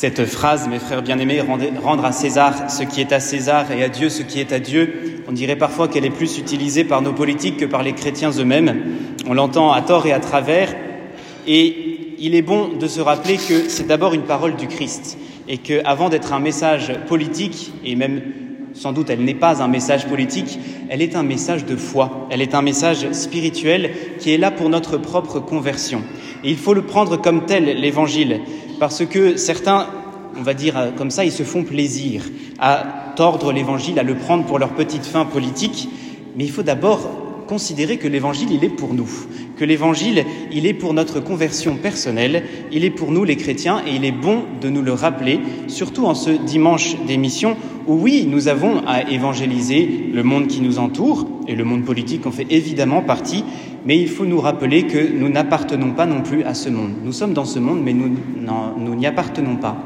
Cette phrase, mes frères bien-aimés, rendre à César ce qui est à César et à Dieu ce qui est à Dieu, on dirait parfois qu'elle est plus utilisée par nos politiques que par les chrétiens eux-mêmes. On l'entend à tort et à travers. Et il est bon de se rappeler que c'est d'abord une parole du Christ et qu'avant d'être un message politique, et même sans doute elle n'est pas un message politique, elle est un message de foi, elle est un message spirituel qui est là pour notre propre conversion. Et il faut le prendre comme tel, l'évangile, parce que certains, on va dire euh, comme ça, ils se font plaisir à tordre l'évangile, à le prendre pour leur petite fin politique, mais il faut d'abord considérer que l'évangile, il est pour nous, que l'évangile, il est pour notre conversion personnelle, il est pour nous les chrétiens, et il est bon de nous le rappeler, surtout en ce dimanche d'émission où oui, nous avons à évangéliser le monde qui nous entoure, et le monde politique en fait évidemment partie, mais il faut nous rappeler que nous n'appartenons pas non plus à ce monde. Nous sommes dans ce monde, mais nous n'y appartenons pas.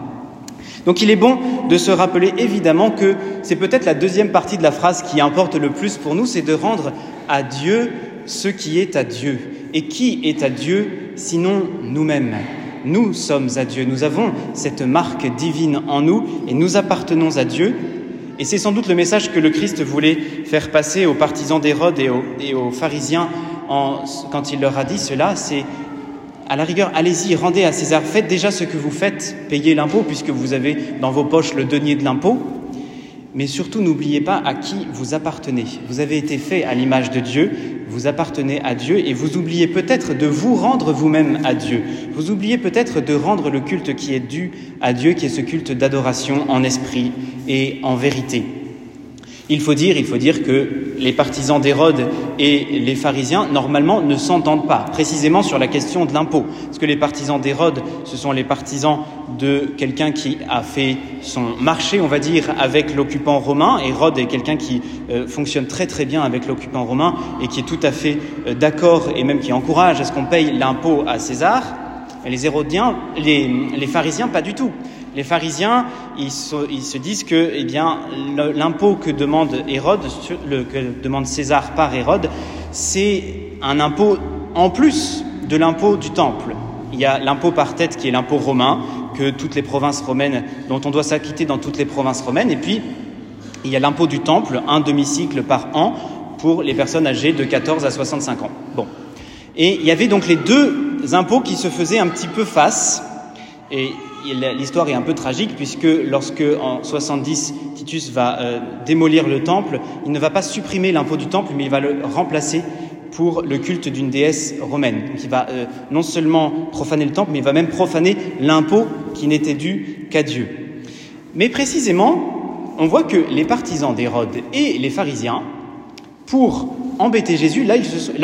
Donc il est bon de se rappeler évidemment que c'est peut-être la deuxième partie de la phrase qui importe le plus pour nous, c'est de rendre à Dieu ce qui est à Dieu. Et qui est à Dieu sinon nous-mêmes? Nous sommes à Dieu, nous avons cette marque divine en nous et nous appartenons à Dieu. Et c'est sans doute le message que le Christ voulait faire passer aux partisans d'Hérode et, aux, pharisiens quand il leur a dit cela, c'est à la rigueur, allez-y, rendez à César, faites déjà ce que vous faites, payez l'impôt puisque vous avez dans vos poches le denier de l'impôt, mais surtout n'oubliez pas à qui vous appartenez. Vous avez été fait à l'image de Dieu, vous appartenez à Dieu et vous oubliez peut-être de vous rendre vous-même à Dieu. Vous oubliez peut-être de rendre le culte qui est dû à Dieu, qui est ce culte d'adoration en esprit et en vérité. Il faut dire, que les partisans d'Hérode et les pharisiens, normalement, ne s'entendent pas, précisément sur la question de l'impôt. Parce que les partisans d'Hérode, ce sont les partisans de quelqu'un qui a fait son marché, on va dire, avec l'occupant romain. Hérode est quelqu'un qui euh, fonctionne très très bien avec l'occupant romain et qui est tout à fait euh, d'accord et même qui encourage à ce qu'on paye l'impôt à César. Les Hérodiens, les pharisiens, pas du tout. Les pharisiens, ils se, disent que eh bien, l'impôt que demande Hérode, que demande César par Hérode, c'est un impôt en plus de l'impôt du temple. Il y a l'impôt par tête qui est l'impôt romain, que toutes les provinces romaines, dont on doit s'acquitter dans toutes les provinces romaines, et puis il y a l'impôt du temple, un demi-cycle par an pour les personnes âgées de 14 à 65 ans. Bon. Et il y avait donc les deux impôts qui se faisaient un petit peu face, et l'histoire est un peu tragique puisque lorsque en 70 Titus va euh, démolir le temple, il ne va pas supprimer l'impôt du temple, mais il va le remplacer pour le culte d'une déesse romaine. Donc il va euh, non seulement profaner le temple, mais il va même profaner l'impôt qui n'était dû qu'à Dieu. Mais précisément, on voit que les partisans d'Hérode et les pharisiens, pour embêter Jésus, là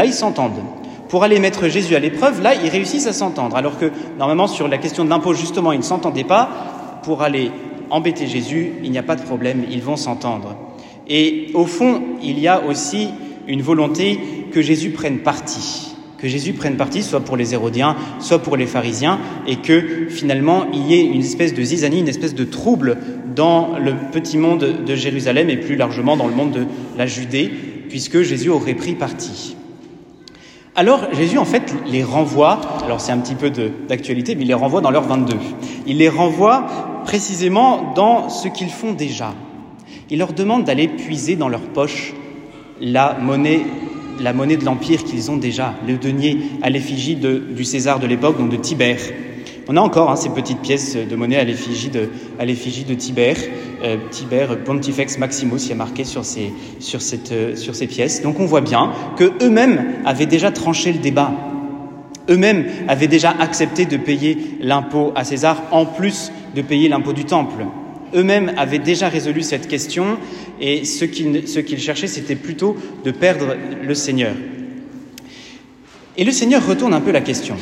ils s'entendent pour aller mettre Jésus à l'épreuve, là, ils réussissent à s'entendre. Alors que normalement, sur la question de l'impôt, justement, ils ne s'entendaient pas. Pour aller embêter Jésus, il n'y a pas de problème, ils vont s'entendre. Et au fond, il y a aussi une volonté que Jésus prenne parti. Que Jésus prenne parti, soit pour les Hérodiens, soit pour les pharisiens, et que finalement il y ait une espèce de zizanie, une espèce de trouble dans le petit monde de Jérusalem et plus largement dans le monde de la Judée, puisque Jésus aurait pris parti. Alors Jésus en fait les renvoie, alors c'est un petit peu d'actualité, mais il les renvoie dans l'heure 22. Il les renvoie précisément dans ce qu'ils font déjà. Il leur demande d'aller puiser dans leur poche la monnaie, la monnaie de l'Empire qu'ils ont déjà, le denier à l'effigie du César de l'époque, donc de Tibère. On a encore hein, ces petites pièces de monnaie à l'effigie de, Tibère, euh, Tibère Pontifex Maximus, y a marqué euh, sur ces pièces. Donc on voit bien que eux-mêmes avaient déjà tranché le débat. Eux-mêmes avaient déjà accepté de payer l'impôt à César en plus de payer l'impôt du temple. Eux-mêmes avaient déjà résolu cette question et ce qu'ils cherchaient, c'était plutôt de perdre le Seigneur. Et le Seigneur retourne un peu la question.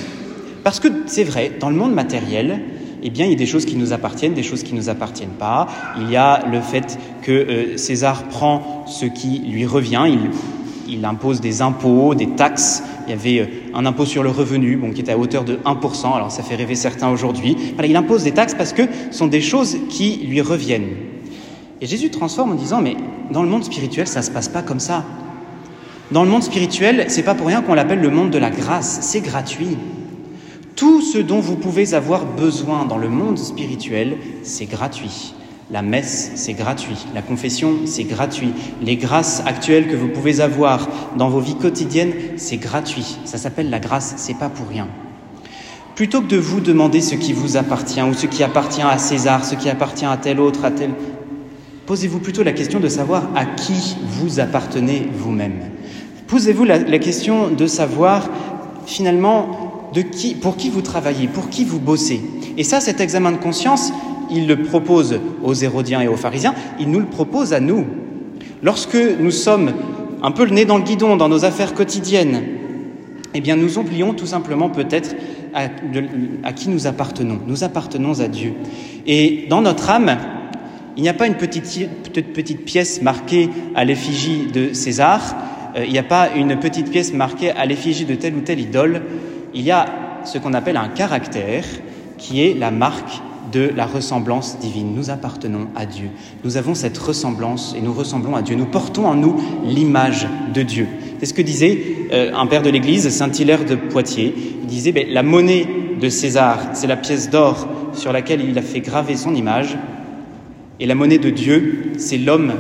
Parce que c'est vrai, dans le monde matériel, eh bien, il y a des choses qui nous appartiennent, des choses qui ne nous appartiennent pas. Il y a le fait que euh, César prend ce qui lui revient, il, impose des impôts, des taxes. Il y avait euh, un impôt sur le revenu bon, qui était à hauteur de 1%, alors ça fait rêver certains aujourd'hui. il impose des taxes parce que ce sont des choses qui lui reviennent. Et Jésus transforme en disant, mais dans le monde spirituel, ça ne se passe pas comme ça. Dans le monde spirituel, c'est pas pour rien qu'on l'appelle le monde de la grâce, c'est gratuit. Tout ce dont vous pouvez avoir besoin dans le monde spirituel, c'est gratuit. La messe, c'est gratuit. La confession, c'est gratuit. Les grâces actuelles que vous pouvez avoir dans vos vies quotidiennes, c'est gratuit. Ça s'appelle la grâce, c'est pas pour rien. Plutôt que de vous demander ce qui vous appartient ou ce qui appartient à César, ce qui appartient à tel autre, à tel, posez-vous plutôt la question de savoir à qui vous appartenez vous-même. Posez-vous la, la, question de savoir finalement de qui, pour qui vous travaillez, pour qui vous bossez. Et ça, cet examen de conscience, il le propose aux Hérodiens et aux pharisiens, il nous le propose à nous. Lorsque nous sommes un peu le nez dans le guidon dans nos affaires quotidiennes, eh bien nous oublions tout simplement peut-être à, qui nous appartenons. Nous appartenons à Dieu. Et dans notre âme, il n'y a pas une petite, petite pièce marquée à l'effigie de César, euh, il n'y a pas une petite pièce marquée à l'effigie de telle ou telle idole, il y a ce qu'on appelle un caractère qui est la marque de la ressemblance divine. Nous appartenons à Dieu. Nous avons cette ressemblance et nous ressemblons à Dieu. Nous portons en nous l'image de Dieu. C'est ce que disait euh, un père de l'Église, Saint Hilaire de Poitiers. Il disait ben, la monnaie de César, c'est la pièce d'or sur laquelle il a fait graver son image, et la monnaie de Dieu, c'est l'homme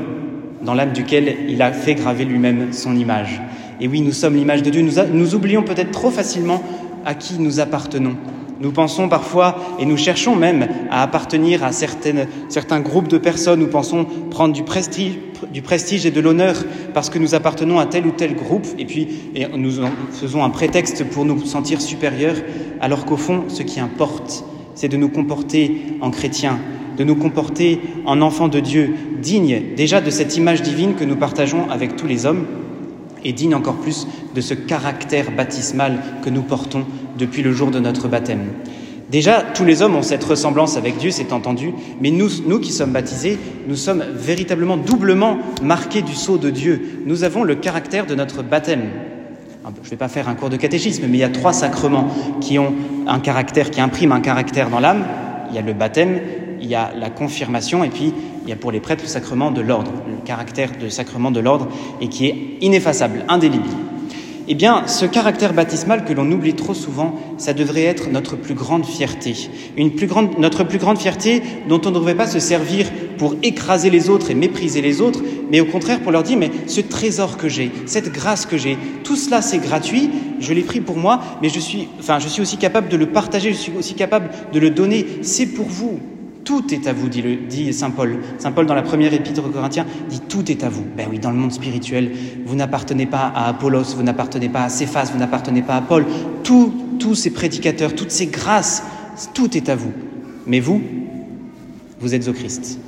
dans l'âme duquel il a fait graver lui-même son image. Et oui, nous sommes l'image de Dieu. Nous, nous oublions peut-être trop facilement à qui nous appartenons. Nous pensons parfois, et nous cherchons même à appartenir à certaines, certains groupes de personnes, nous pensons prendre du prestige, et de l'honneur parce que nous appartenons à tel ou tel groupe, et puis nous faisons un prétexte pour nous sentir supérieurs, alors qu'au fond, ce qui importe, c'est de nous comporter en chrétiens, de nous comporter en enfants de Dieu, dignes déjà de cette image divine que nous partageons avec tous les hommes, et digne encore plus de ce caractère baptismal que nous portons depuis le jour de notre baptême. Déjà, tous les hommes ont cette ressemblance avec Dieu, c'est entendu, mais nous, nous qui sommes baptisés, nous sommes véritablement doublement marqués du sceau de Dieu. Nous avons le caractère de notre baptême. Je ne vais pas faire un cours de catéchisme, mais il y a trois sacrements qui ont un caractère, qui impriment un caractère dans l'âme. Il y a le baptême, il y a la confirmation, et puis il y a pour les prêtres le sacrement de l'ordre, le caractère de sacrement de l'ordre, et qui est ineffaçable, indélébile. Eh bien, ce caractère baptismal que l'on oublie trop souvent, ça devrait être notre plus grande fierté. Une plus grande, notre plus grande fierté dont on ne devrait pas se servir pour écraser les autres et mépriser les autres, mais au contraire pour leur dire, mais ce trésor que j'ai, cette grâce que j'ai, tout cela c'est gratuit, je l'ai pris pour moi, mais je suis, enfin, je suis aussi capable de le partager, je suis aussi capable de le donner, c'est pour vous. Tout est à vous, dit, Saint Paul. Saint Paul, dans la première épître aux Corinthiens, dit tout est à vous. Ben oui, dans le monde spirituel, vous n'appartenez pas à Apollos, vous n'appartenez pas à Céphas, vous n'appartenez pas à Paul. Tous ces prédicateurs, toutes ces grâces, tout est à vous. Mais vous, vous êtes au Christ.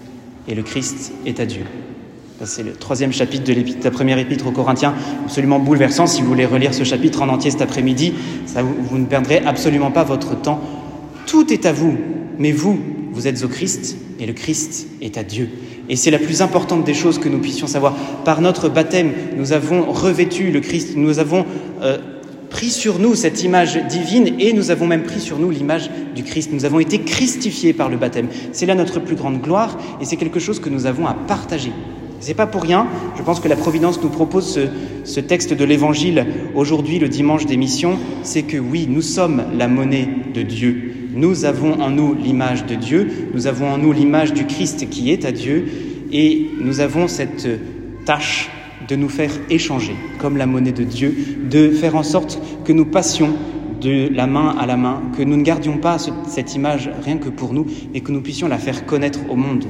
Et le Christ est à Dieu. C'est le troisième chapitre de, la première épître aux Corinthiens, absolument bouleversant. Si vous voulez relire ce chapitre en entier cet après-midi, vous ne perdrez absolument pas votre temps. Tout est à vous, mais vous, vous êtes au Christ et le Christ est à Dieu. Et c'est la plus importante des choses que nous puissions savoir. Par notre baptême, nous avons revêtu le Christ, nous avons euh, pris sur nous cette image divine et nous avons même pris sur nous l'image du Christ. Nous avons été christifiés par le baptême. C'est là notre plus grande gloire et c'est quelque chose que nous avons à partager. C'est pas pour rien. Je pense que la Providence nous propose ce, texte de l'Évangile aujourd'hui, le dimanche d'émission. C'est que oui, nous sommes la monnaie de Dieu. Nous avons en nous l'image de Dieu. Nous avons en nous l'image du Christ qui est à Dieu. Et nous avons cette tâche de nous faire échanger comme la monnaie de Dieu, de faire en sorte que nous passions de la main à la main, que nous ne gardions pas cette image rien que pour nous, mais que nous puissions la faire connaître au monde.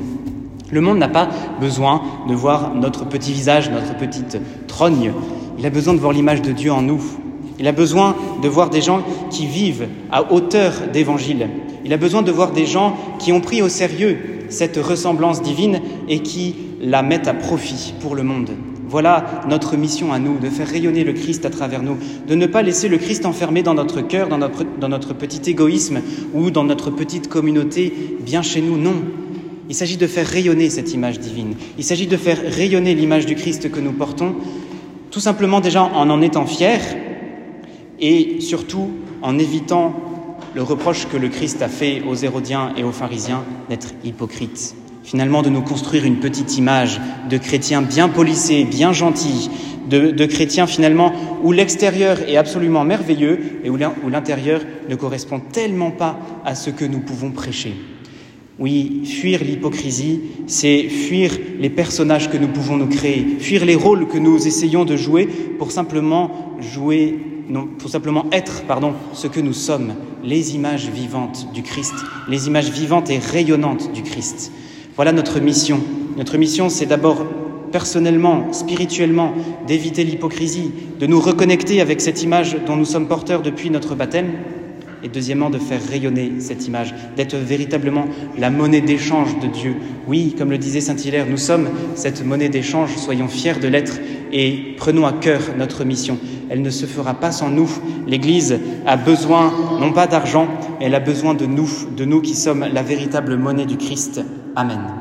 Le monde n'a pas besoin de voir notre petit visage, notre petite trogne. Il a besoin de voir l'image de Dieu en nous. Il a besoin de voir des gens qui vivent à hauteur d'évangile. Il a besoin de voir des gens qui ont pris au sérieux cette ressemblance divine et qui la mettent à profit pour le monde. Voilà notre mission à nous, de faire rayonner le Christ à travers nous, de ne pas laisser le Christ enfermé dans notre cœur, dans notre, petit égoïsme ou dans notre petite communauté bien chez nous. Non, il s'agit de faire rayonner cette image divine. Il s'agit de faire rayonner l'image du Christ que nous portons, tout simplement déjà en en étant fiers et surtout en évitant le reproche que le Christ a fait aux Hérodiens et aux pharisiens d'être hypocrites. finalement de nous construire une petite image de chrétiens bien polissés, bien gentils, de, chrétiens finalement où l'extérieur est absolument merveilleux et où l'intérieur ne correspond tellement pas à ce que nous pouvons prêcher. Oui, fuir l'hypocrisie, c'est fuir les personnages que nous pouvons nous créer, fuir les rôles que nous essayons de jouer pour simplement jouer, pour simplement être, pardon, ce que nous sommes, les images vivantes du Christ, les images vivantes et rayonnantes du Christ. Voilà notre mission. Notre mission, c'est d'abord personnellement, spirituellement, d'éviter l'hypocrisie, de nous reconnecter avec cette image dont nous sommes porteurs depuis notre baptême, et deuxièmement de faire rayonner cette image, d'être véritablement la monnaie d'échange de Dieu. Oui, comme le disait Saint Hilaire, nous sommes cette monnaie d'échange, soyons fiers de l'être et prenons à cœur notre mission. Elle ne se fera pas sans nous. L'Église a besoin non pas d'argent, elle a besoin de nous, de nous qui sommes la véritable monnaie du Christ. Amen.